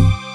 you